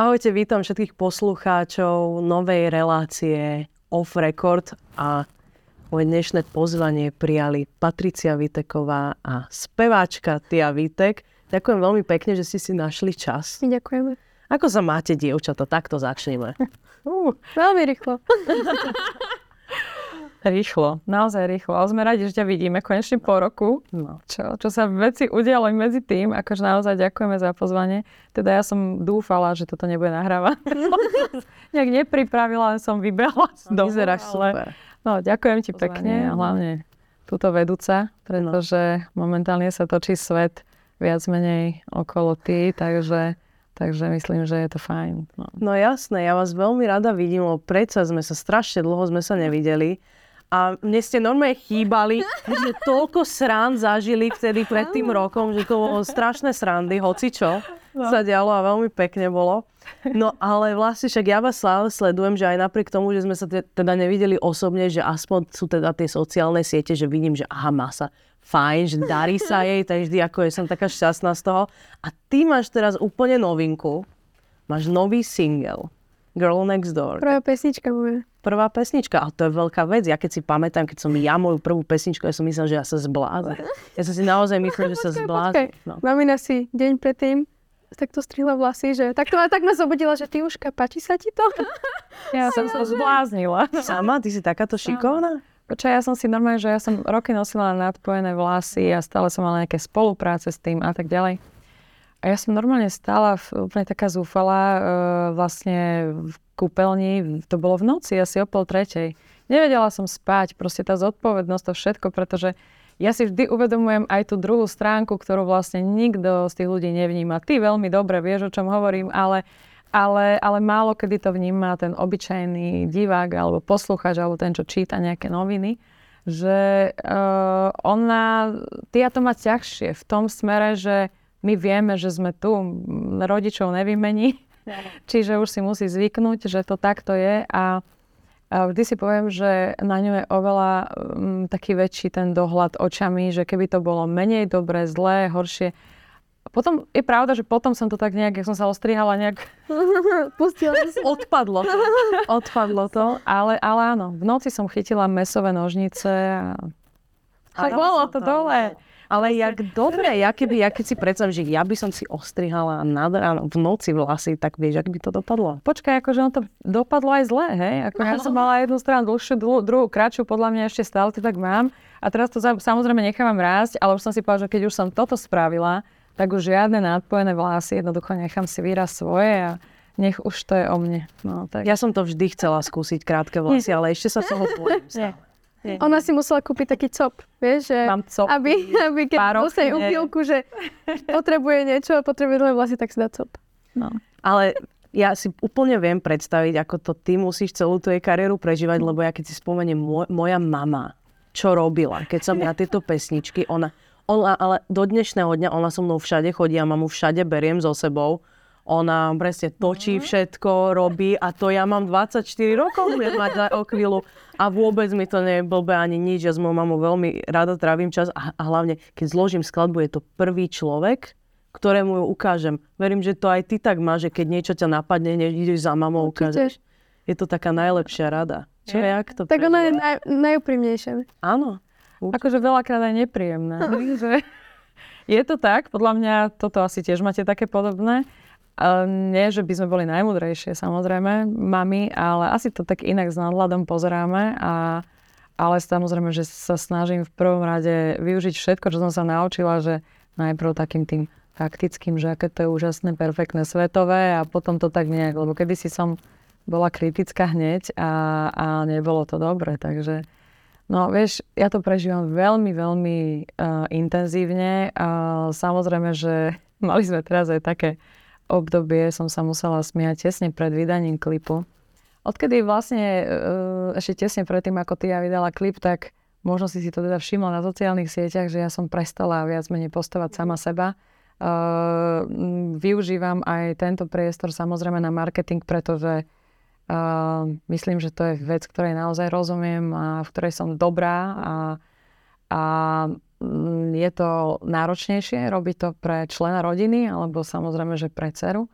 Ahojte, vítam všetkých poslucháčov novej relácie Off Record a moje dnešné pozvanie prijali Patricia Viteková a speváčka Tia Vitek. Ďakujem veľmi pekne, že ste si našli čas. Ďakujeme. Ako sa máte, dievčata? Takto začneme. Uh, veľmi rýchlo. Rýchlo, naozaj rýchlo. Ale sme radi, že ťa vidíme konečne po roku. No. Čo, čo sa veci udialo medzi tým, akože naozaj ďakujeme za pozvanie. Teda ja som dúfala, že toto nebude nahrávať. Nejak nepripravila, len som vybehla domu. Vyzeráš super. No, ďakujem ti pozvanie. pekne a hlavne túto vedúca, pretože no. momentálne sa točí svet viac menej okolo ty, takže Takže myslím, že je to fajn. No. no jasné, ja vás veľmi rada vidím, lebo predsa sme sa strašne dlho sme sa nevideli a mne ste normálne chýbali, že toľko srán zažili vtedy pred tým rokom, že to bolo strašné srandy, hoci čo no. sa dialo a veľmi pekne bolo. No ale vlastne však ja vás stále sledujem, že aj napriek tomu, že sme sa teda nevideli osobne, že aspoň sú teda tie sociálne siete, že vidím, že aha, má sa fajn, že darí sa jej, tak vždy ako je, som taká šťastná z toho. A ty máš teraz úplne novinku, máš nový single. Girl Next Door. Prvá pesnička moja. Prvá pesnička, a to je veľká vec. Ja keď si pamätám, keď som ja moju prvú pesničku, ja som myslel, že ja sa zblázim. Ja som si naozaj myslel, že sa zblázim. No. Mamina si deň predtým takto strihla vlasy, že takto a tak ma zobudila, že ty uška, páči sa ti to? Ja som sa zbláznila. Sama? Ty si takáto šikovná? Počkaj, ja som si normálne, že ja som roky nosila nadpojené vlasy a stále som mala nejaké spolupráce s tým a tak ďalej. A ja som normálne stála úplne taká zúfala e, vlastne v kúpeľni, to bolo v noci, asi o pol tretej. Nevedela som spať, proste tá zodpovednosť, to všetko, pretože ja si vždy uvedomujem aj tú druhú stránku, ktorú vlastne nikto z tých ľudí nevníma. Ty veľmi dobre vieš, o čom hovorím, ale, ale, ale málo kedy to vníma ten obyčajný divák alebo poslucháč alebo ten, čo číta nejaké noviny že uh, ona, ty to má ťažšie v tom smere, že my vieme, že sme tu, rodičov nevymení, čiže už si musí zvyknúť, že to takto je a vždy si poviem, že na ňu je oveľa um, taký väčší ten dohľad očami, že keby to bolo menej dobré, zlé, horšie. Potom je pravda, že potom som to tak nejak, ja som sa ostrihala nejak... Pustila. Odpadlo. Odpadlo to, ale, ale áno, v noci som chytila mesové nožnice a... A bolo to dole. Ale jak dobre, ja, keby, ja keď si predstavím, že ja by som si ostrihala nad ráno, v noci vlasy, tak vieš, ak by to dopadlo? Počkaj, akože on to dopadlo aj zle, hej? Ako ja som mala jednu stranu dlhšiu, druhú, druhú kratšiu, podľa mňa ešte stále to tak mám. A teraz to samozrejme nechávam rásť, ale už som si povedala, že keď už som toto spravila, tak už žiadne nadpojené vlasy, jednoducho nechám si vyrásť svoje a nech už to je o mne. No, tak. Ja som to vždy chcela skúsiť krátke vlasy, ale ešte sa toho bojím Nie. Ona si musela kúpiť taký cop, vieš, že Mám cop. aby, aby keď dostane upilku, že potrebuje niečo a potrebuje dlhé vlasy, tak si dá cop. No. Ale ja si úplne viem predstaviť, ako to ty musíš celú tú jej kariéru prežívať, lebo ja keď si spomeniem, moj, moja mama, čo robila, keď som na tieto pesničky, ona, ona, ale do dnešného dňa ona so mnou všade chodí a mamu všade beriem so sebou ona presne točí mm. všetko, robí a to ja mám 24 rokov, budem mať za o chvíľu a vôbec mi to blbé ani nič. Ja s mojou mamou veľmi rada trávim čas a, a hlavne, keď zložím skladbu, je to prvý človek, ktorému ju ukážem. Verím, že to aj ty tak máš, že keď niečo ťa napadne, než ideš za mamou, ukážeš. Je to taká najlepšia rada. Čo je, jak to Tak ona je naj, najúprimnejšia. Áno. Akože veľakrát aj nepríjemné. je to tak, podľa mňa toto asi tiež máte také podobné. Nie, že by sme boli najmudrejšie, samozrejme, mami, ale asi to tak inak s nadhľadom pozeráme. A, ale samozrejme, že sa snažím v prvom rade využiť všetko, čo som sa naučila, že najprv takým tým taktickým, že aké to je úžasné, perfektné, svetové a potom to tak nejak, lebo kedy si som bola kritická hneď a, a nebolo to dobre, takže no vieš, ja to prežívam veľmi, veľmi uh, intenzívne a samozrejme, že mali sme teraz aj také obdobie som sa musela smiať tesne pred vydaním klipu. Odkedy vlastne uh, ešte tesne predtým, ako ty ja vydala klip, tak možno si si to teda všimla na sociálnych sieťach, že ja som prestala viac menej postavať sama seba. Uh, využívam aj tento priestor samozrejme na marketing, pretože myslím, že to je vec, ktorej naozaj rozumiem a v ktorej som dobrá a, a je to náročnejšie robiť to pre člena rodiny alebo samozrejme, že pre dceru.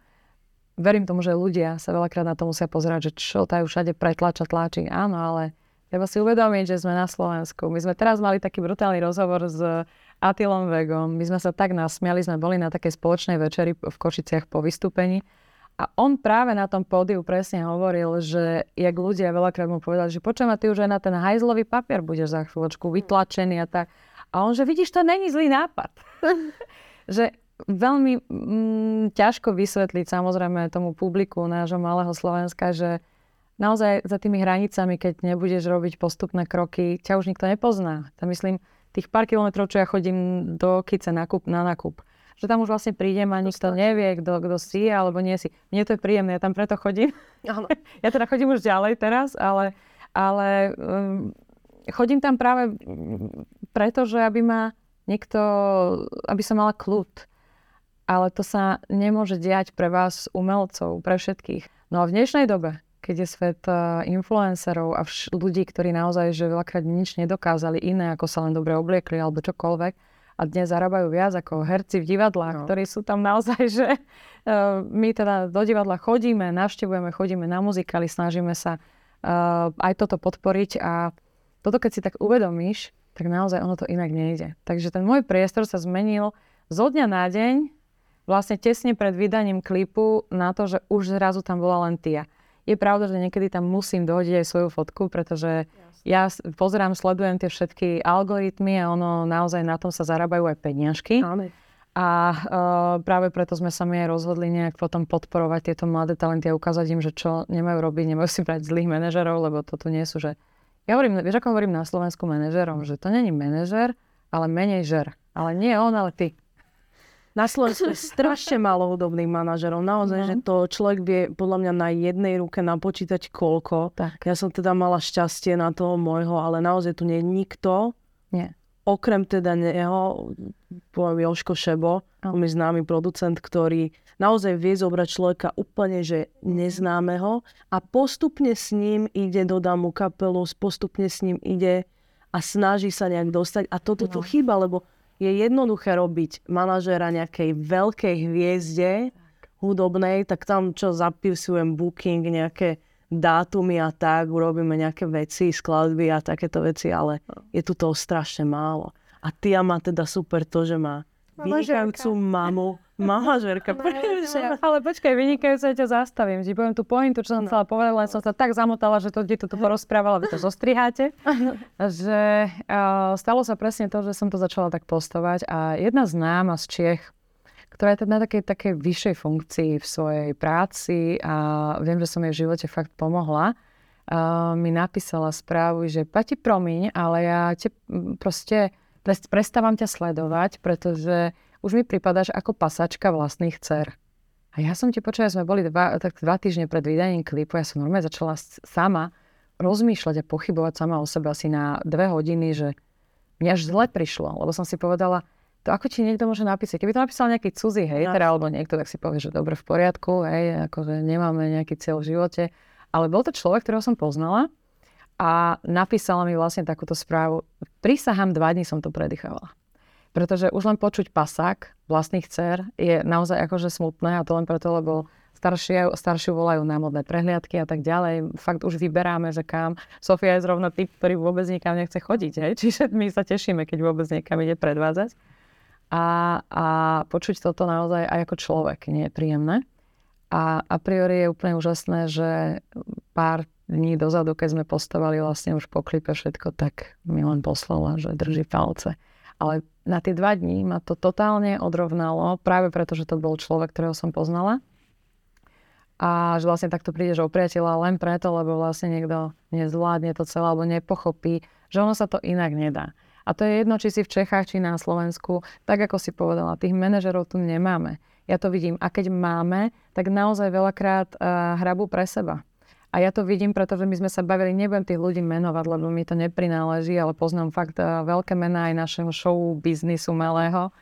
verím tomu, že ľudia sa veľakrát na to musia pozerať, že čo tajú všade pretlača, tlačí. Áno, ale treba si uvedomiť, že sme na Slovensku. My sme teraz mali taký brutálny rozhovor s Atilom Vegom. My sme sa tak nasmiali, sme boli na takej spoločnej večeri v Košiciach po vystúpení. A on práve na tom pódiu presne hovoril, že jak ľudia veľakrát mu povedali, že počujem, ty už aj na ten hajzlový papier budeš za chvíľočku vytlačený a tak. A on, že vidíš, to není zlý nápad. že veľmi mm, ťažko vysvetliť samozrejme tomu publiku nášho malého Slovenska, že naozaj za tými hranicami, keď nebudeš robiť postupné kroky, ťa už nikto nepozná. Tam myslím, tých pár kilometrov, čo ja chodím do Kice na, kúp, na nakup, že tam už vlastne prídem a nikto nevie, kto, kto si alebo nie si. Mne to je príjemné, ja tam preto chodím. Áno. ja teda chodím už ďalej teraz, ale, ale um, chodím tam práve preto, že aby ma niekto, aby som mala kľud. Ale to sa nemôže diať pre vás, umelcov, pre všetkých. No a v dnešnej dobe, keď je svet uh, influencerov a vš- ľudí, ktorí naozaj že veľakrát nič nedokázali iné, ako sa len dobre obliekli alebo čokoľvek, a dnes zarábajú viac ako herci v divadlách, no. ktorí sú tam naozaj, že uh, my teda do divadla chodíme, navštevujeme, chodíme na muzikály, snažíme sa uh, aj toto podporiť a toto keď si tak uvedomíš, tak naozaj ono to inak nejde. Takže ten môj priestor sa zmenil zo dňa na deň, vlastne tesne pred vydaním klipu na to, že už zrazu tam bola len Tia. Je pravda, že niekedy tam musím dohodiť aj svoju fotku, pretože ja pozerám, sledujem tie všetky algoritmy a ono naozaj na tom sa zarábajú aj peniažky. Áno. A uh, práve preto sme sa my aj rozhodli nejak potom podporovať tieto mladé talenty a ukázať im, že čo nemajú robiť, nemajú si brať zlých manažerov, lebo toto nie sú, že... Ja hovorím, vieš ako hovorím na Slovensku manažerom, že to není manažer, ale menej žer. Ale nie on, ale ty. Na Slovensku je strašne málo hudobných manažerov. Naozaj, no. že to človek vie podľa mňa na jednej ruke napočítať koľko. Tak. Ja som teda mala šťastie na toho môjho, ale naozaj tu nie je nikto. Nie. Okrem teda neho, poviem Joško Šebo, oh. mi známy producent, ktorý naozaj vie zobrať človeka úplne, že neznámeho a postupne s ním ide, dodá mu kapelu, postupne s ním ide a snaží sa nejak dostať. A toto no. tu chýba, lebo je jednoduché robiť manažéra nejakej veľkej hviezde hudobnej, tak tam čo zapisujem booking, nejaké dátumy a tak, urobíme nejaké veci, skladby a takéto veci, ale je tu toho strašne málo. A Tia má teda super to, že má vynikajúcu mamu, Manažerka. Ale počkaj, vynikajúco ťa zastavím. Ti poviem tú pointu, čo som no. chcela povedať, len som sa tak zamotala, že to kde to porozprávala, vy to zostriháte. že uh, stalo sa presne to, že som to začala tak postovať a jedna známa z Čiech, ktorá je teda na takej, takej vyššej funkcii v svojej práci a viem, že som jej v živote fakt pomohla, uh, mi napísala správu, že Pati, promiň, ale ja te proste prestávam ťa sledovať, pretože už mi pripadaš ako pasačka vlastných dcer. A ja som ti počula, sme boli dva, tak dva týždne pred vydaním klipu, ja som normálne začala sama rozmýšľať a pochybovať sama o sebe asi na dve hodiny, že mňa až zle prišlo, lebo som si povedala, to ako ti niekto môže napísať. Keby to napísal nejaký cudzí hejter alebo niekto, tak si povie, že dobre v poriadku, hej, akože nemáme nejaký cieľ v živote. Ale bol to človek, ktorého som poznala a napísala mi vlastne takúto správu. Prísahám, dva dní som to predýchávala. Pretože už len počuť pasák vlastných dcer je naozaj akože smutné a to len preto, lebo staršie, staršiu volajú na modné prehliadky a tak ďalej. Fakt už vyberáme, že kam. Sofia je zrovna typ, ktorý vôbec nikam nechce chodiť. Hej? Čiže my sa tešíme, keď vôbec niekam ide predvádzať. A, a počuť toto naozaj aj ako človek nie je príjemné. A a priori je úplne úžasné, že pár dní dozadu, keď sme postovali vlastne už po klipe všetko, tak mi len poslala, že drží palce. Ale na tie dva dní ma to totálne odrovnalo, práve preto, že to bol človek, ktorého som poznala. A že vlastne takto prídeš o priateľa len preto, lebo vlastne niekto nezvládne to celé alebo nepochopí, že ono sa to inak nedá. A to je jedno, či si v Čechách, či na Slovensku. Tak ako si povedala, tých manažerov tu nemáme. Ja to vidím. A keď máme, tak naozaj veľakrát uh, hrabu pre seba. A ja to vidím, pretože my sme sa bavili, nebudem tých ľudí menovať, lebo mi to neprináleží, ale poznám fakt eh, veľké mená aj našeho show biznisu malého.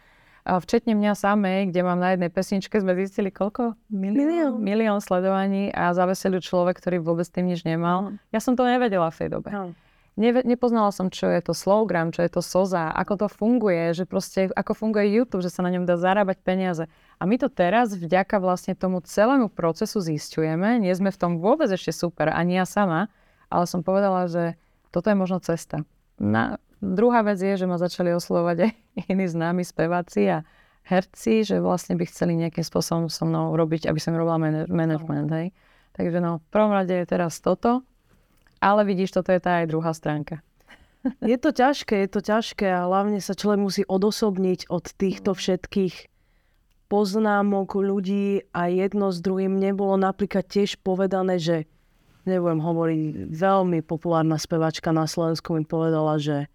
Včetne mňa samej, kde mám na jednej pesničke, sme zistili koľko? Milión. Milión sledovaní a zaveseli človek, ktorý vôbec tým nič nemal. Ja som to nevedela v tej dobe. No. Ne, nepoznala som, čo je to slowgram, čo je to soza, ako to funguje, že proste ako funguje YouTube, že sa na ňom dá zarábať peniaze. A my to teraz vďaka vlastne tomu celému procesu zistujeme. Nie sme v tom vôbec ešte super, ani ja sama, ale som povedala, že toto je možno cesta. Na, druhá vec je, že ma začali oslovať aj iní známi speváci a herci, že vlastne by chceli nejakým spôsobom so mnou robiť, aby som robila management, hej. Takže no, v prvom rade je teraz toto, ale vidíš, toto je tá aj druhá stránka. Je to ťažké, je to ťažké a hlavne sa človek musí odosobniť od týchto všetkých poznámok ľudí a jedno s druhým nebolo napríklad tiež povedané, že nebudem hovoriť, veľmi populárna spevačka na Slovensku mi povedala, že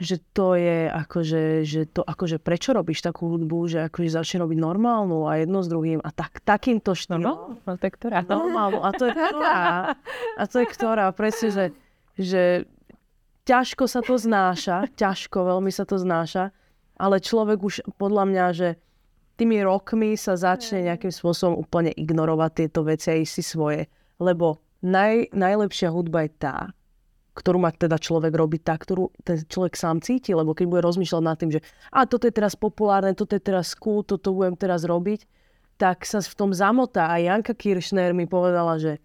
že to je akože, že to akože prečo robíš takú hudbu, že akože začne robiť normálnu a jedno s druhým a tak, takýmto štýlom. No, to je ktorá? Normálnu. A to je ktorá? A to je ktorá? Presne, že, že ťažko sa to znáša, ťažko, veľmi sa to znáša, ale človek už podľa mňa, že tými rokmi sa začne nejakým spôsobom úplne ignorovať tieto veci a si svoje. Lebo naj, najlepšia hudba je tá, ktorú má teda človek robiť tak, ktorú ten človek sám cíti, lebo keď bude rozmýšľať nad tým, že a toto je teraz populárne, toto je teraz cool, toto budem teraz robiť, tak sa v tom zamotá. A Janka Kiršner mi povedala, že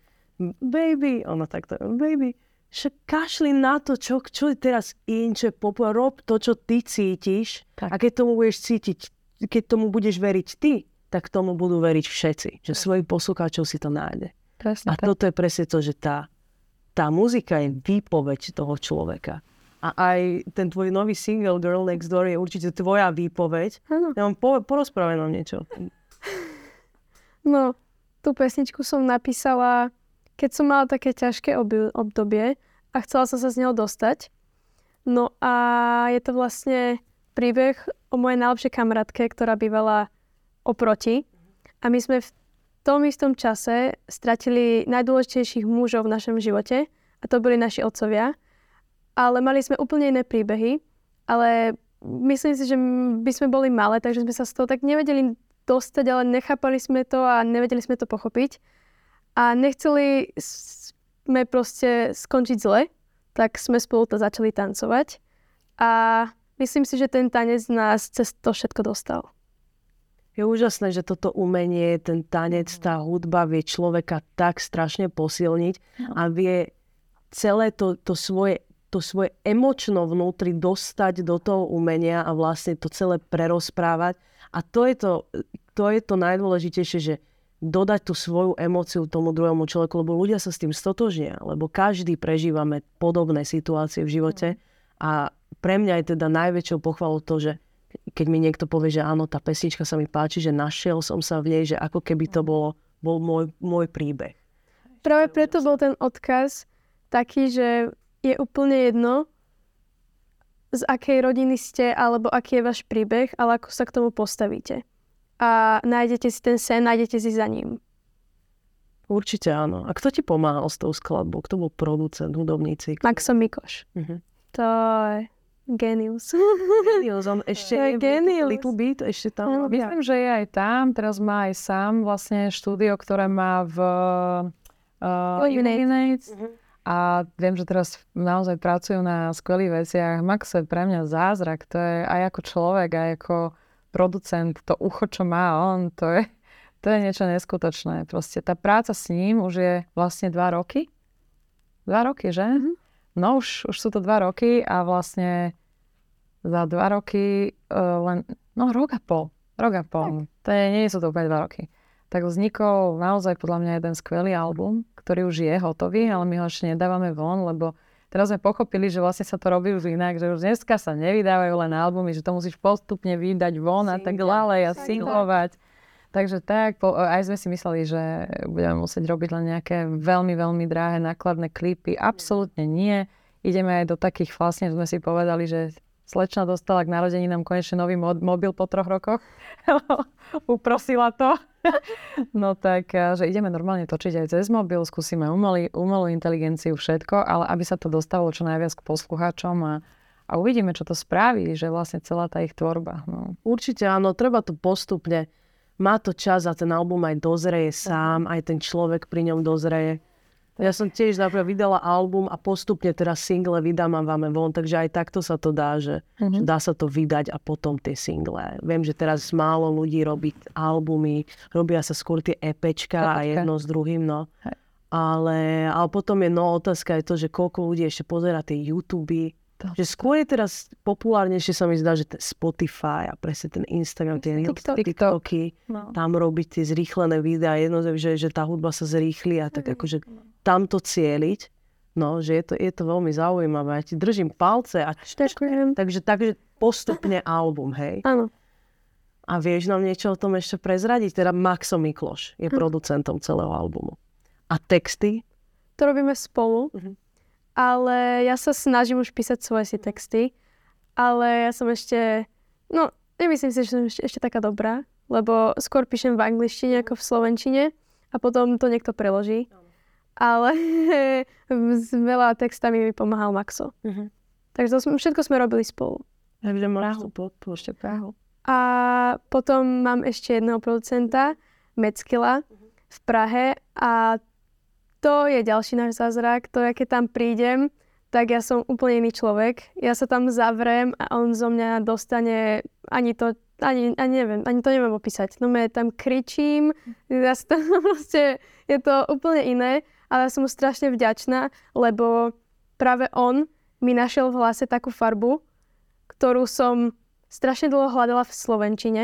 baby, ona takto, baby, že kašli na to, čo, čo je teraz in, čo je populárne, rob to, čo ty cítiš tak. a keď tomu budeš cítiť, keď tomu budeš veriť ty, tak tomu budú veriť všetci, že svojich poslucháčov si to nájde. Presne, a tak. toto je presne to, že tá tá muzika je výpoveď toho človeka. A aj ten tvoj nový single Girl Next Door je určite tvoja výpoveď. Ano. Ja vám po, porozprávaj nám niečo. No, tú pesničku som napísala, keď som mala také ťažké obdobie a chcela som sa z neho dostať. No a je to vlastne príbeh o mojej najlepšej kamarátke, ktorá bývala oproti. A my sme v tom istom čase stratili najdôležitejších mužov v našom živote a to boli naši otcovia. Ale mali sme úplne iné príbehy, ale myslím si, že by sme boli malé, takže sme sa z toho tak nevedeli dostať, ale nechápali sme to a nevedeli sme to pochopiť. A nechceli sme proste skončiť zle, tak sme spolu to začali tancovať. A myslím si, že ten tanec nás cez to všetko dostal. Je úžasné, že toto umenie, ten tanec, tá hudba vie človeka tak strašne posilniť a vie celé to, to svoje to svoje emočno vnútri dostať do toho umenia a vlastne to celé prerozprávať. A to je to, to, je to najdôležitejšie, že dodať tú svoju emóciu tomu druhému človeku, lebo ľudia sa s tým stotožnia, lebo každý prežívame podobné situácie v živote a pre mňa je teda najväčšou pochvalou to, že keď mi niekto povie, že áno, tá pesnička sa mi páči, že našiel som sa v nej, že ako keby to bolo, bol môj, môj príbeh. Práve preto bol ten odkaz taký, že je úplne jedno, z akej rodiny ste, alebo aký je váš príbeh, ale ako sa k tomu postavíte. A nájdete si ten sen, nájdete si za ním. Určite áno. A kto ti pomáhal s tou skladbou? Kto bol producent, hudobníci? Maxo Mikoš. Uh-huh. To je Genius. Genius, on ešte je Genius. Little Bit, ešte tam. No, myslím, že je aj tam, teraz má aj sám vlastne štúdio, ktoré má v uh, Unite. Uh-huh. A viem, že teraz naozaj pracujú na skvelých veciach. Max je pre mňa zázrak, to je aj ako človek, aj ako producent, to ucho, čo má on, to je, to je niečo neskutočné. Proste tá práca s ním už je vlastne dva roky. Dva roky, že? Uh-huh. No už, už sú to dva roky a vlastne za dva roky uh, len, no rok a pol, rok a pol, to je, nie sú to úplne dva roky. Tak vznikol naozaj podľa mňa jeden skvelý album, ktorý už je hotový, ale my ho ešte nedávame von, lebo teraz sme pochopili, že vlastne sa to robí už inak, že už dneska sa nevydávajú len albumy, že to musíš postupne vydať von a tak ďalej a singlovať. Takže tak, po, aj sme si mysleli, že budeme musieť robiť len nejaké veľmi, veľmi drahé nákladné klipy. Absolútne nie. Ideme aj do takých, vlastne sme si povedali, že slečna dostala k narodeninám konečne nový mobil po troch rokoch. Uprosila to. no tak, že ideme normálne točiť aj cez mobil, skúsime umelý, umelú inteligenciu, všetko, ale aby sa to dostalo čo najviac k poslucháčom a, a uvidíme, čo to spraví, že vlastne celá tá ich tvorba. No. Určite áno, treba to postupne má to čas a ten album aj dozreje sám, aj ten človek pri ňom dozreje. Ja som tiež napríklad vydala album a postupne teraz single vydávame von, takže aj takto sa to dá, že, Mhm. že dá sa to vydať a potom tie single. Viem, že teraz málo ľudí robí albumy, robia sa skôr tie EPčka a jedno s druhým, no. Hej. Ale, ale potom je no otázka je to, že koľko ľudí ešte pozera tie YouTube, To- že skôr je teraz populárnejšie sa mi zdá, že ten Spotify a presne ten Instagram, tie TikTok. TikToky, No. tam robiť tie zrýchlené videá, jedno, že, že tá hudba sa zrýchli a tak akože tam to cieliť. No, že je to, je to veľmi zaujímavé. Ja ti držím palce a Ďakujem. takže, takže postupne album, hej. Áno. A vieš nám niečo o tom ešte prezradiť? Teda Maxo Mikloš je Hm. producentom celého albumu. A texty? To robíme spolu, Mhm. Ale ja sa snažím už písať svoje si texty, ale ja som ešte, no nemyslím si, že som ešte, ešte taká dobrá, lebo skôr píšem v angličtine ako v slovenčine a potom to niekto preloží. Ale s veľa textami mi pomáhal Maxo. Mhm. Takže to sme, všetko sme robili spolu. Takže Prahu. Prahu. A potom mám ešte jedného producenta, Meckila, v Prahe a to je ďalší náš zázrak. To je, keď tam prídem, tak ja som úplne iný človek. Ja sa tam zavrem a on zo mňa dostane ani to, ani, ani neviem, ani to neviem opísať. No ja tam kričím, ja tam proste, je to úplne iné, ale ja som mu strašne vďačná, lebo práve on mi našiel v hlase takú farbu, ktorú som strašne dlho hľadala v Slovenčine,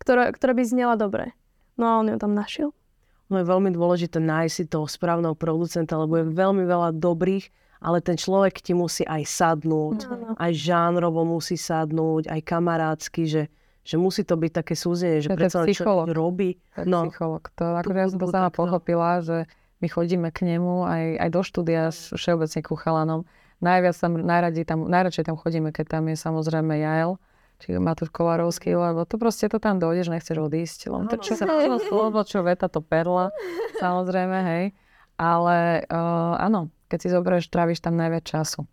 ktorá, ktorá by znela dobre. No a on ju tam našiel. No je veľmi dôležité nájsť si toho správneho producenta, lebo je veľmi veľa dobrých, ale ten človek ti musí aj sadnúť, Áno. aj žánrovo musí sadnúť, aj kamarádsky, že, že musí to byť také súzenie, že predsa čo robí. No, psycholog. To, akože ja som to sama pochopila, že my chodíme k nemu aj, aj do štúdia všeobecne ku chalanom. Najviac tam, najradí tam, najradšej tam chodíme, keď tam je samozrejme Jael, či Matúš Kovarovský, lebo to proste to tam dojdeš, nechceš odísť. Len to, čo sa slovo, čo veta, to perla, samozrejme, hej. Ale uh, áno, keď si zoberieš, tráviš tam najviac času.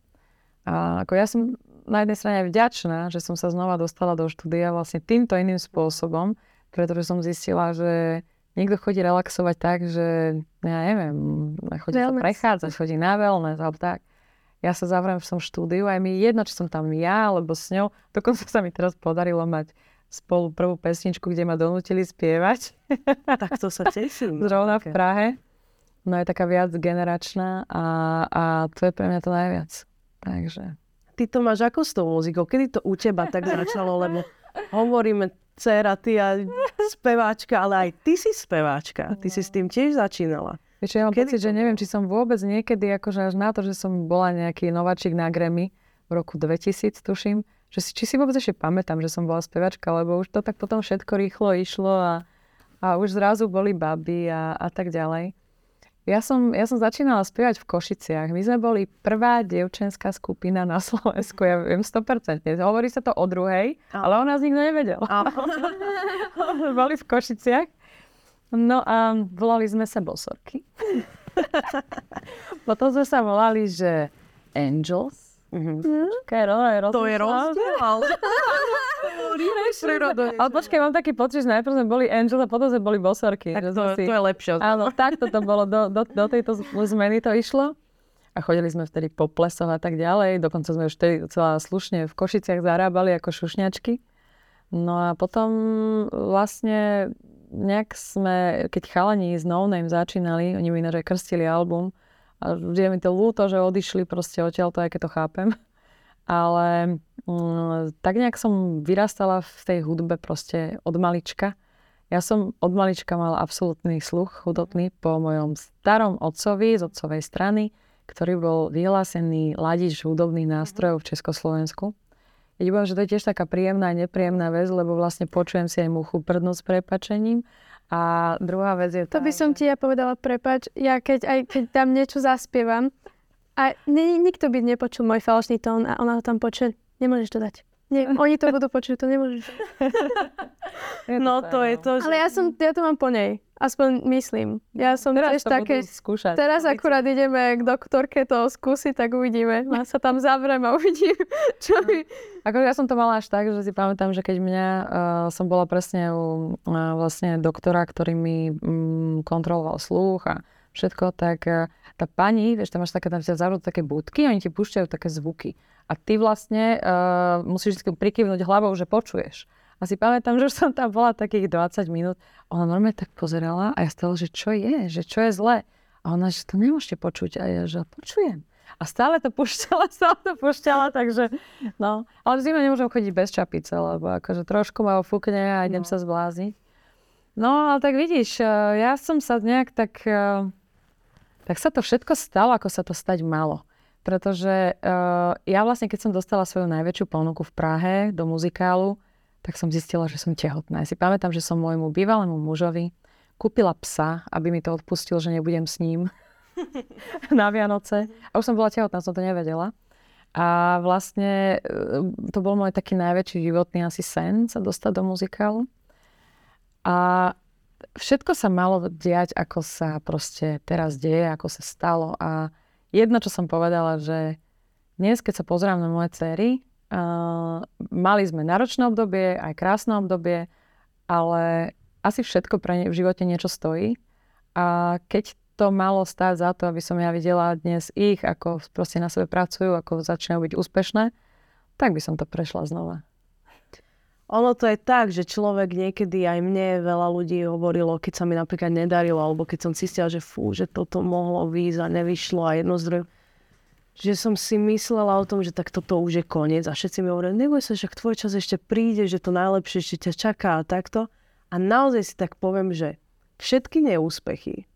A ako ja som na jednej strane vďačná, že som sa znova dostala do štúdia vlastne týmto iným spôsobom, pretože som zistila, že niekto chodí relaxovať tak, že ja neviem, chodí sa prechádzať, chodí na wellness alebo tak. Ja sa zavriem v tom štúdiu a je mi jedno, či som tam ja alebo s ňou. Dokonca sa mi teraz podarilo mať spolu prvú pesničku, kde ma donútili spievať. tak to sa teším. Zrovna v Také. Prahe. No je taká viac generačná a, a to je pre mňa to najviac. Takže Ty to máš ako s tou muzikou? Kedy to u teba tak začalo? Lebo hovoríme dcera, ty a speváčka, ale aj ty si speváčka. Ty si s tým tiež začínala. Vieš, ja mám Kedy pocit, že neviem, či som vôbec niekedy, akože až na to, že som bola nejaký nováčik na Grammy v roku 2000, tuším, že si, či si vôbec ešte pamätám, že som bola spevačka, lebo už to tak potom všetko rýchlo išlo a, a už zrazu boli baby a, a tak ďalej. Ja som, ja som začínala spievať v Košiciach. My sme boli prvá dievčenská skupina na Slovensku, ja viem 100%. Hovorí sa to o druhej, ale o nás nikto nevedel. boli v Košiciach. No a volali sme sa Bosorky. Potom sme sa volali, že Angels. Mhm. Kaj, ro, ro, To je rozdiel. Ale počkaj, mám taký pocit, že najprv sme boli Angels a potom sme boli Bosorky. Tak to, si- to je lepšie. Áno, takto to bolo, do, do, do tejto zmeny to išlo. A chodili sme vtedy po plesoch a tak ďalej. Dokonca sme už vtedy celá slušne v Košiciach zarábali ako šušňačky. No a potom vlastne nejak sme, keď chalani z No Name začínali, oni mi ináč aj krstili album, a vždy je mi to ľúto, že odišli proste odtiaľ, to aj keď to chápem. Ale mm, tak nejak som vyrastala v tej hudbe proste od malička. Ja som od malička mala absolútny sluch hudobný po mojom starom otcovi z otcovej strany, ktorý bol vyhlásený ladič hudobných nástrojov v Československu. Ja ti poviem, že to je tiež taká príjemná a nepríjemná vec, lebo vlastne počujem si aj muchu prdnúť s prepačením. A druhá vec je To tá, by som ti ja povedala, prepač, ja keď aj keď tam niečo zaspievam a ni- nikto by nepočul môj falošný tón a ona ho tam počuje, nemôžeš to dať. Nie, oni to budú počuť, to nemôžeš. No to je to, že... Ale ja som, ja to mám po nej. Aspoň myslím. Ja som Teraz tiež to také... skúšať. Teraz akurát ideme k doktorke to skúsiť, tak uvidíme. Ja sa tam zavrem a uvidím, čo mi... Ako ja som to mala až tak, že si pamätám, že keď mňa, uh, som bola presne u uh, vlastne doktora, ktorý mi um, kontroloval sluch a všetko, tak uh, tá pani, vieš, tam máš také, tam ťa zavrú také budky, oni ti púšťajú také zvuky. A ty vlastne uh, musíš vždy prikyvnúť hlavou, že počuješ. A si pamätám, že už som tam bola takých 20 minút. Ona normálne tak pozerala a ja stále, že čo je, že čo je zlé. A ona, že to nemôžete počuť. A ja, že počujem. A stále to pušťala, stále to pušťala, takže no. Ale v zime nemôžem chodiť bez čapice, lebo akože trošku ma ofúkne a idem no. sa zblázniť. No, ale tak vidíš, ja som sa nejak tak tak sa to všetko stalo, ako sa to stať malo. Pretože uh, ja vlastne, keď som dostala svoju najväčšiu ponuku v Prahe do muzikálu, tak som zistila, že som tehotná. Ja si pamätám, že som môjmu bývalému mužovi kúpila psa, aby mi to odpustil, že nebudem s ním na Vianoce. A už som bola tehotná, som to nevedela. A vlastne e, to bol môj taký najväčší životný asi sen sa dostať do muzikálu. A všetko sa malo diať, ako sa proste teraz deje, ako sa stalo. A jedno, čo som povedala, že dnes, keď sa pozerám na moje cery, uh, mali sme náročné obdobie, aj krásne obdobie, ale asi všetko pre ne v živote niečo stojí. A keď to malo stáť za to, aby som ja videla dnes ich, ako proste na sebe pracujú, ako začínajú byť úspešné, tak by som to prešla znova. Ono to je tak, že človek niekedy aj mne veľa ľudí hovorilo, keď sa mi napríklad nedarilo, alebo keď som cítila, že fú, že toto mohlo výjsť a nevyšlo a jedno zdroj, že som si myslela o tom, že tak toto už je koniec a všetci mi hovorili, neboj sa, že tvoj čas ešte príde, že to najlepšie ešte ťa čaká a takto. A naozaj si tak poviem, že všetky neúspechy,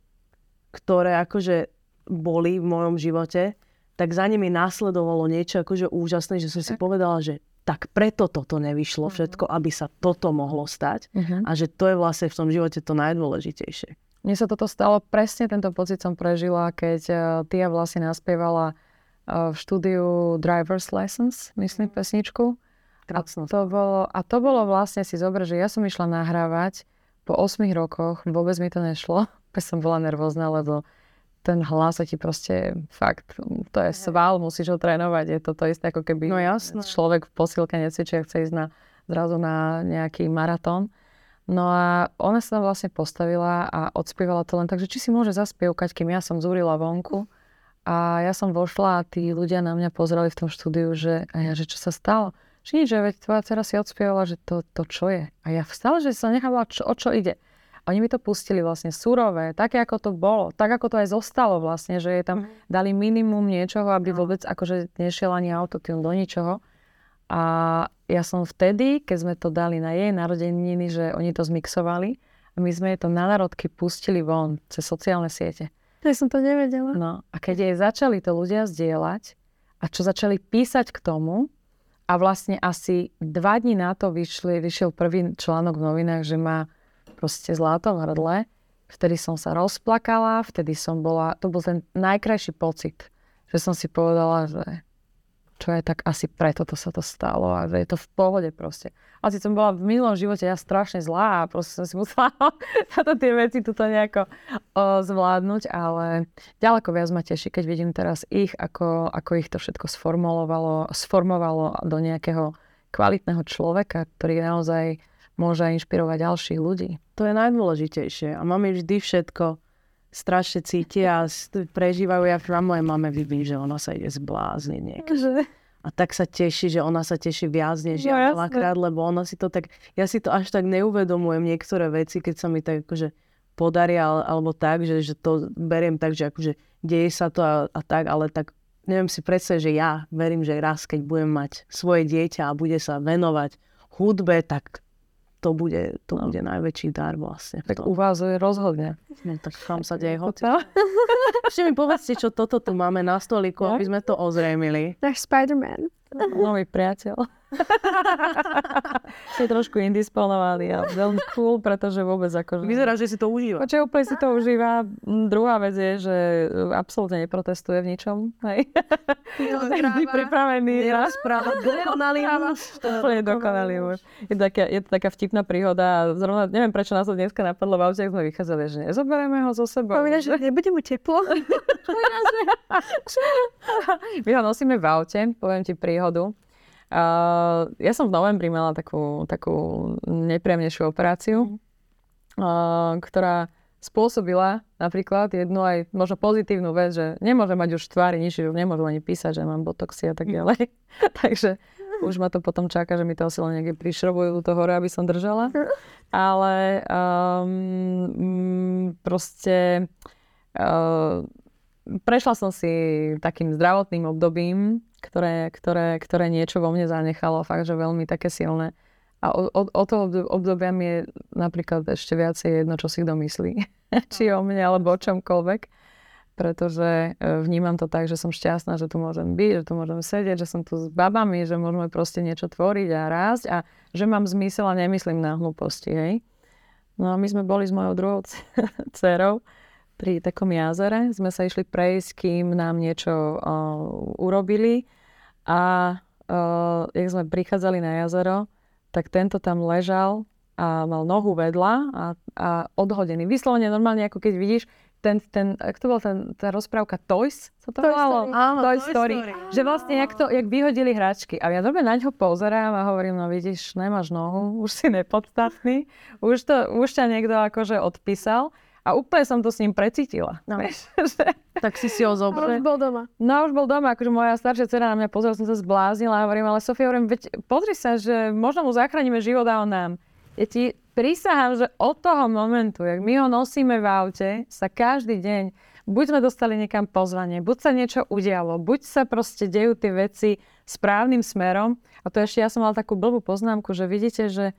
ktoré akože boli v mojom živote, tak za nimi následovalo niečo akože úžasné, že som si povedala, že tak preto toto nevyšlo mhm. všetko, aby sa toto mohlo stať uh-huh. a že to je vlastne v tom živote to najdôležitejšie. Mne sa toto stalo, presne tento pocit som prežila, keď uh, Tia vlastne naspievala uh, v štúdiu Driver's Lessons, myslím, uh-huh. pesničku. A to, bolo, a to bolo vlastne si zober, že ja som išla nahrávať po 8 rokoch, vôbec mi to nešlo, som bola nervózna, lebo ten hlas ti proste fakt, to je sval, musíš ho trénovať. Je to to isté, ako keby no, jasné. človek v posilke necvičí a chce ísť na, zrazu na nejaký maratón. No a ona sa tam vlastne postavila a odspievala to len tak, že či si môže zaspievkať, kým ja som zúrila vonku. A ja som vošla a tí ľudia na mňa pozerali v tom štúdiu, že, a ja, že čo sa stalo? Že nič, že veď tvoja dcera si odspievala, že to, to čo je. A ja stále, že sa nechávala, čo, o čo ide. Oni mi to pustili vlastne surové, také ako to bolo, tak ako to aj zostalo vlastne, že je tam, mm. dali minimum niečoho, aby no. vôbec akože nešiel ani autotune do ničoho. A ja som vtedy, keď sme to dali na jej narodeniny, že oni to zmixovali, a my sme to na národky pustili von cez sociálne siete. Ja som to nevedela. No a keď jej začali to ľudia zdieľať a čo začali písať k tomu, a vlastne asi dva dní na to vyšli, vyšiel prvý článok v novinách, že má proste zlatom hrdle. Vtedy som sa rozplakala, vtedy som bola, to bol ten najkrajší pocit, že som si povedala, že čo je tak asi preto to sa to stalo a že je to v pohode proste. Asi som bola v minulom živote ja strašne zlá a proste som si musela táto tie veci tuto nejako o, zvládnuť, ale ďaleko viac ma teší, keď vidím teraz ich, ako, ako ich to všetko sformulovalo, sformovalo do nejakého kvalitného človeka, ktorý naozaj môže inšpirovať ďalších ľudí. To je najdôležitejšie. A mami vždy všetko strašne cítia a prežívajú. Ja vám mojej mame vidím, že ona sa ide zblázniť niekde. A tak sa teší, že ona sa teší viac než no, ja veľakrát, lebo ona si to tak, ja si to až tak neuvedomujem niektoré veci, keď sa mi tak akože podaria alebo tak, že, že to beriem tak, že akože deje sa to a, a tak, ale tak neviem si predstaviť, že ja verím, že raz, keď budem mať svoje dieťa a bude sa venovať hudbe, tak to bude, to no. bude najväčší dar vlastne. Tak u vás je rozhodne. No, tak tam sa deje hoci. Ešte mi povedzte, čo toto tu máme na stoliku, aby sme to ozrejmili. Náš Spider-Man. Nový priateľ. je trošku indisponovaný, ale veľmi cool, pretože vôbec ako... Vyzerá, že si to užíva. Počkej, úplne si to užíva. Druhá vec je, že absolútne neprotestuje v ničom. Hej. Vždy pripravený. Správa. Dokonalý muž. Úplne dokonalý muž. Je, taká, je to taká vtipná príhoda. Zrovna, neviem, prečo nás to dneska napadlo v aute, ak sme vychádzali, že nezoberieme ho zo sebou. Povída, že nebude mu teplo. My ho nosíme v aute, poviem ti príhodu. Uh, ja som v novembri mala takú, takú nepríjemnejšiu operáciu, uh, ktorá spôsobila napríklad jednu aj možno pozitívnu vec, že nemôžem mať už tvári už nemôžem ani písať, že mám botoxy a tak Mm. ďalej. Takže už ma to potom čaká, že mi to osilo niekde prišrobujú to hore, aby som držala. Ale um, proste uh, prešla som si takým zdravotným obdobím, ktoré, ktoré, ktoré niečo vo mne zanechalo, fakt, že veľmi také silné. A od, od, od toho obdo- obdobia mi je napríklad ešte viacej jedno, čo si kto myslí. Či o mne, alebo o čomkoľvek. Pretože e, vnímam to tak, že som šťastná, že tu môžem byť, že tu môžem sedieť, že som tu s babami, že môžeme proste niečo tvoriť a rásť a že mám zmysel a nemyslím na hlúposti, hej. No a my sme boli s mojou druhou dcerou pri takom jazere. Sme sa išli prejsť, kým nám niečo uh, urobili. A uh, jak sme prichádzali na jazero, tak tento tam ležal a mal nohu vedľa a, a odhodený. Vyslovene normálne, ako keď vidíš, ten, ten, ak to bol ten, tá rozprávka Toys, sa to Toy volalo? Story. Áno, Toy Toy Story. Story. Že vlastne, jak, to, jak vyhodili hračky. A ja dobre na ňo pozerám a hovorím, no vidíš, nemáš nohu, už si nepodstatný, už, to, už ťa niekto akože odpísal. A úplne som to s ním precítila. No. Vieš, že, Tak si si ho zobral. už bol doma. no už bol doma, akože moja staršia dcera na mňa pozrela, som sa zbláznila a hovorím, ale Sofia, hovorím, veď pozri sa, že možno mu zachránime život a on nám. Ja ti prisahám, že od toho momentu, jak my ho nosíme v aute, sa každý deň, buď sme dostali niekam pozvanie, buď sa niečo udialo, buď sa proste dejú tie veci správnym smerom. A to ešte ja som mala takú blbú poznámku, že vidíte, že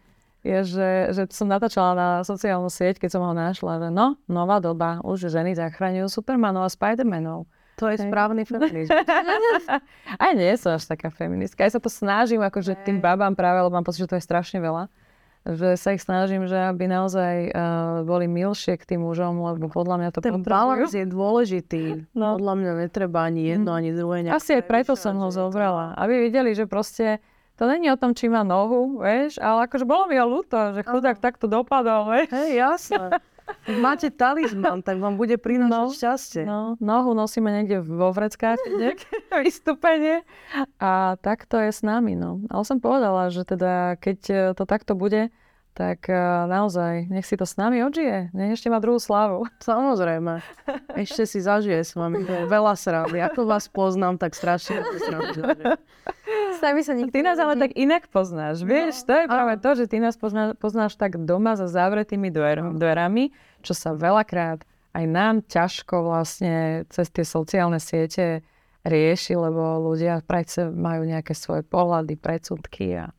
je, že, že som natáčala na sociálnu sieť, keď som ho našla, že no, nová doba, už ženy zachraňujú Supermanov a Spidermanov. To je správny feminizmus. Aj nie som až taká feministka. Aj sa to snažím akože tým babám práve, lebo mám pocit, že to je strašne veľa. Že sa ich snažím, že aby naozaj uh, boli milšie k tým mužom, lebo podľa mňa to Ten balans je dôležitý. No. Podľa mňa netreba ani jedno, ani druhé. Asi aj preto som ho zobrala. Aby videli, že proste to není o tom, či má nohu, vieš, ale akože bolo mi ho ľúto, že chudák takto dopadol, vieš. Hej, jasné. Máte talizman, tak vám bude prinášať No, šťastie. No, nohu nosíme niekde vo vreckách, nejaké vystúpenie a takto je s nami, no. Ale som povedala, že teda keď to takto bude, tak e, naozaj, nech si to s nami odžije. Nech ešte má druhú slavu. Samozrejme. Ešte si zažije s vami. Veľa srandy. Ako vás poznám, tak strašne srandy zažije. S nami sa nikto Ty nás ale tak inak poznáš, vieš? To je práve to, že ty nás pozná, poznáš tak doma za zavretými dver, dverami, čo sa veľakrát aj nám ťažko vlastne cez tie sociálne siete rieši, lebo ľudia predsa majú nejaké svoje pohľady, predsudky. A...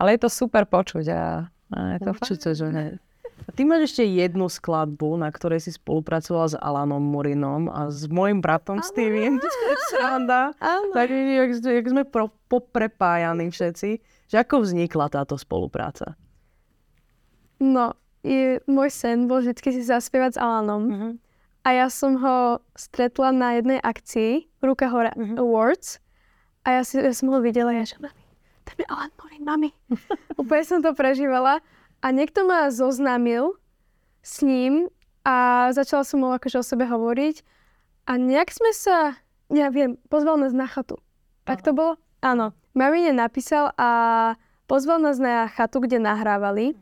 Ale je to super počuť a, a je to fajn. Určite, že ne. A ty máš ešte jednu skladbu, na ktorej si spolupracovala s Alanom Murinom a s mojim bratom Steviem. Sranda. Tak jak, jak sme pro, poprepájani všetci. Že ako vznikla táto spolupráca? No, je, môj sen bol vždy si zaspievať s Alanom. Mhm. A ja som ho stretla na jednej akcii, Ruka hore Mhm. Awards. A ja, si, ja som ho videla, ja že je Alan Morin, mami. Úplne som to prežívala. A niekto ma zoznámil s ním a začala som mu akože o sebe hovoriť. A nejak sme sa, neviem, pozval nás na chatu. Tak to bolo? Áno. Marine napísal a pozval nás na chatu, kde nahrávali.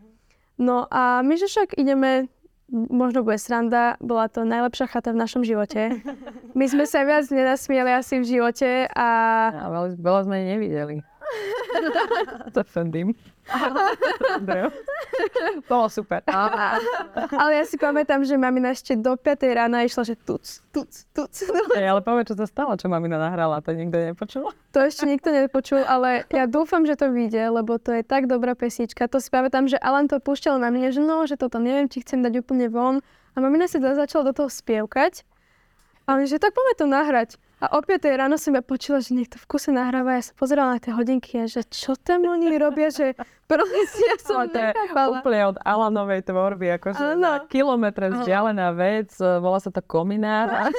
No a my, že však ideme, možno bude sranda, bola to najlepšia chata v našom živote. My sme sa viac nenasmieli asi v živote a veľa, veľa sme nevideli. to fandím. Bolo super. ale ja si pamätám, že mamina ešte do 5 rána išla, že tuc, tuc, tuc. Ej, ale povedz, čo sa stalo, čo mamina nahrala, to nikto nepočul. To ešte nikto nepočul, ale ja dúfam, že to vyjde, lebo to je tak dobrá pesnička. To si pamätám, že Alan to púšťal na mne, že no, že toto neviem, či chcem dať úplne von. A mamina to začala do toho spievkať. A on, že tak poďme to nahrať. A o 5 ráno som ja počula, že niekto v kuse nahráva. Ja sa pozerala na tie hodinky a že čo tam oni robia, že proste ja som to je úplne od Alanovej tvorby, akože Áno. na kilometre vzdialená vec, e, volá sa to Kominár.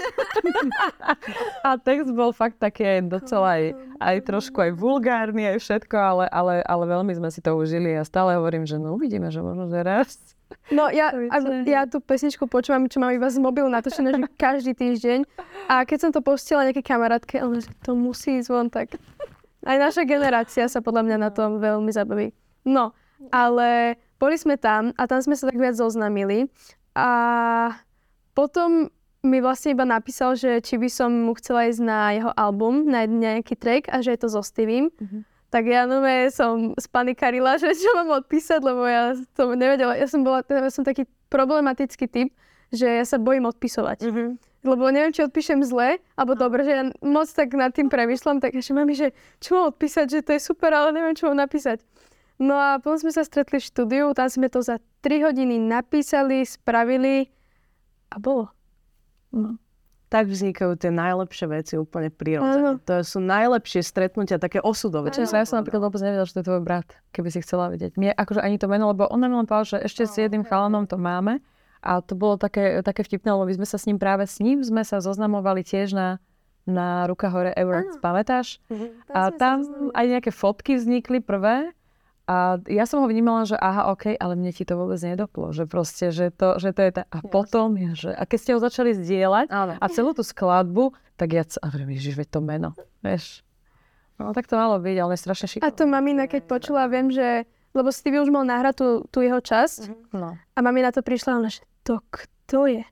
A text bol fakt taký aj docela aj, aj trošku aj vulgárny, aj všetko, ale, ale, ale veľmi sme si to užili a stále hovorím, že no uvidíme, že možno, že raz. No ja, a, ja tú pesničku počúvam, čo mám iba z mobilu natočené, že každý týždeň. A keď som to postila nejaké kamarátke, ona, že to musí ísť von, tak aj naša generácia sa podľa mňa na tom veľmi zabaví. No, ale boli sme tam a tam sme sa tak viac zoznamili. A potom mi vlastne iba napísal, že či by som mu chcela ísť na jeho album, na nejaký track a že je to so Steviem. Mhm. Tak ja nové som spanikarila, že čo mám odpísať, lebo ja to nevedela. Ja som bola, ja som taký problematický typ, že ja sa bojím odpisovať. Mhm. Lebo neviem, či odpíšem zle, alebo dobre, že ja moc tak nad tým premyšľam, tak ešte mami, že čo mám odpísať, že to je super, ale neviem, čo mám napísať. No a potom sme sa stretli v štúdiu, tam sme to za 3 hodiny napísali, spravili a bolo. No. Tak vznikajú tie najlepšie veci úplne prirodzene. Áno. To sú najlepšie stretnutia, také osudové. Čo ja som napríklad vôbec nevedela, že to je tvoj brat, keby si chcela vedieť. Mne akože ani to meno, lebo on nám len povedal, že ešte s jedným chalanom to máme. A to bolo také, také vtipné, lebo my sme sa s ním práve s ním sme sa zoznamovali tiež na, na Ruka hore Everett, Áno. pamätáš? Mhm. A tam aj nejaké fotky vznikli prvé. A ja som ho vnímala, že aha, OK, ale mne ti to vôbec nedoplo. Že proste, že to, že to je tá... A potom je, že... A keď ste ho začali zdieľať Áno. a celú tú skladbu, tak ja... A vrem, ježiš, veď to meno, vieš. No tak to malo byť, ale je strašne A šikovné. to mamina, keď počula, viem, že... Lebo Stevie už mal nahrať tú, tú jeho časť No. a mamina to prišla, ona, že to kto je?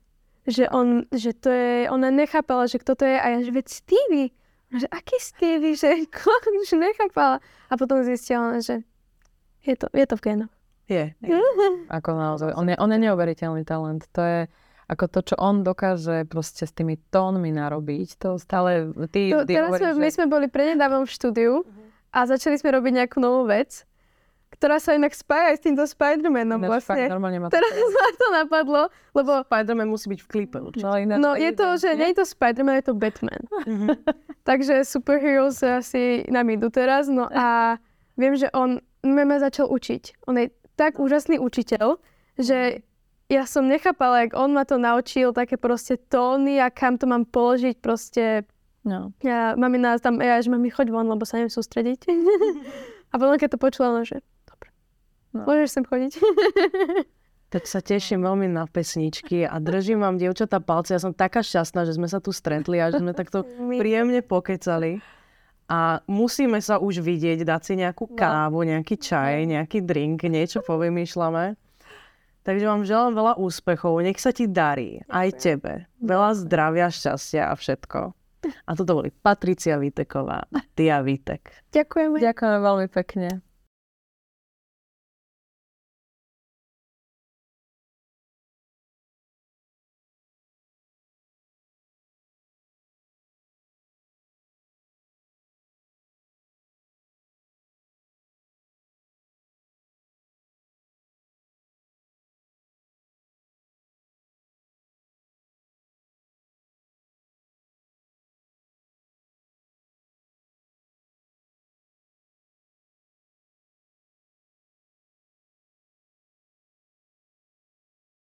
Že on, že to je... Ona nechápala, že kto to je a ja, že veď Stevie. Ona, že aký Stevie? Že, že nechápala. A potom zistila, že je to, je to v génoch. Je. Ako naozaj. On je, on je neuveriteľný talent. To je ako to, čo on dokáže proste s tými tónmi narobiť. To stále... Ty, To, ty teraz sme, hovoríš, my že- sme boli prednedávnom v štúdiu a začali sme robiť nejakú novú vec, ktorá sa inak spája aj s týmto Spider-Manom Ináč fakt vlastne. normálne ma to... Teraz ma to napadlo, lebo Spider-Man musí byť v klipe určite. No, ináč no je to, že nie je to Spider-Man, je to Batman. Takže superheroes asi nám idú teraz. No a viem, že on ma začal učiť. On je tak úžasný učiteľ, že ja som nechápala, jak on ma to naučil, také proste tóny a kam to mám položiť, proste No. ja, mami nás tam, ja, že mami choď von, lebo sa neviem sústrediť. a potom, keď to počula, no, že dobre, No. môžeš sem chodiť. Tak sa teším veľmi na pesničky a držím vám, dievčatá, palce. Ja som taká šťastná, že sme sa tu stretli a že sme takto príjemne pokecali. A musíme sa už vidieť, dať si nejakú kávu, nejaký čaj, nejaký drink, niečo povymýšľame. Takže vám želám veľa úspechov, nech sa ti darí, aj tebe. Veľa zdravia, šťastia a všetko. A toto boli Patricia Viteková a Tia Vitek. Ďakujeme. Ďakujeme veľmi pekne.